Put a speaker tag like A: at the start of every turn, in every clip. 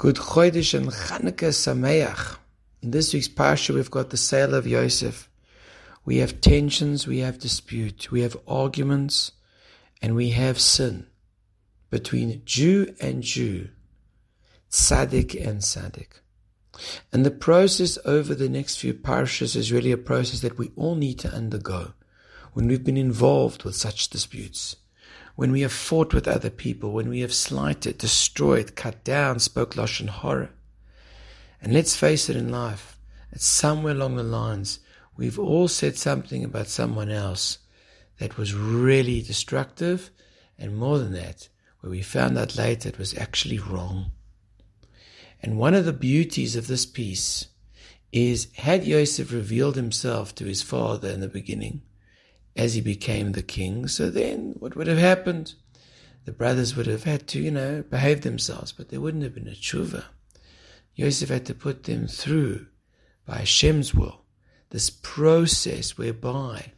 A: Good Chodesh and Chanukah Sameach. In this week's Parsha, we've got the sale of Yosef. We have tensions, we have dispute, we have arguments, and we have sin between Jew and Jew, tzaddik and tzaddik. And the process over the next few parshas is really a process that we all need to undergo when we've been involved with such disputes when we have fought with other people, when we have slighted, destroyed, cut down, spoke lashon hora. And let's face it in life, that somewhere along the lines, we've all said something about someone else that was really destructive, and more than that, where we found out later it was actually wrong. And one of the beauties of this piece is had Yosef revealed himself to his father in the beginning, as he became the king. So then what would have happened? The brothers would have had to, you know, behave themselves, but there wouldn't have been a tshuva. Yosef had to put them through, by Hashem's will, this process whereby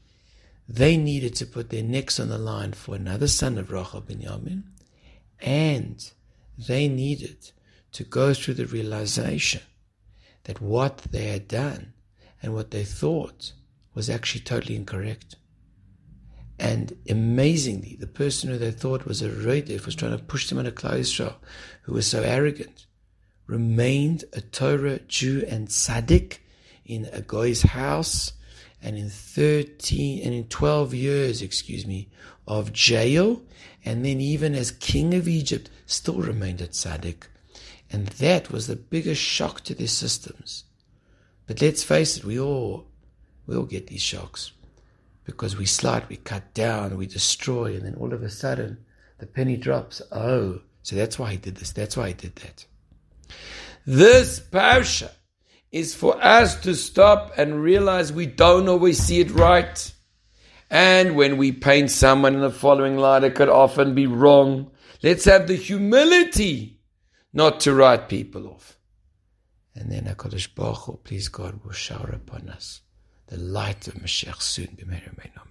A: they needed to put their necks on the line for another son of Rachel Binyamin, and they needed to go through the realization that what they had done and what they thought was actually totally incorrect. And amazingly, the person who they thought was a rodef was trying to push them into Klal Yisrael, who was so arrogant, remained a Torah Jew and tzaddik in a guy's house, and in 13 and in 12 years, excuse me, of jail, and then even as king of Egypt, still remained a tzaddik. And that was the biggest shock to their systems. But let's face it, we all, we all get these shocks because we slight, we cut down, we destroy, and then all of a sudden the penny drops. Oh, so that's why he did this. That's why he did that. This parsha is for us to stop and realize we don't always see it right. And when we paint someone in the following light, it could often be wrong. Let's have the humility not to write people off. And then HaKadosh Baruch Hu, please God, will shower upon us the light of Mashiach soon. be B'meir Amen.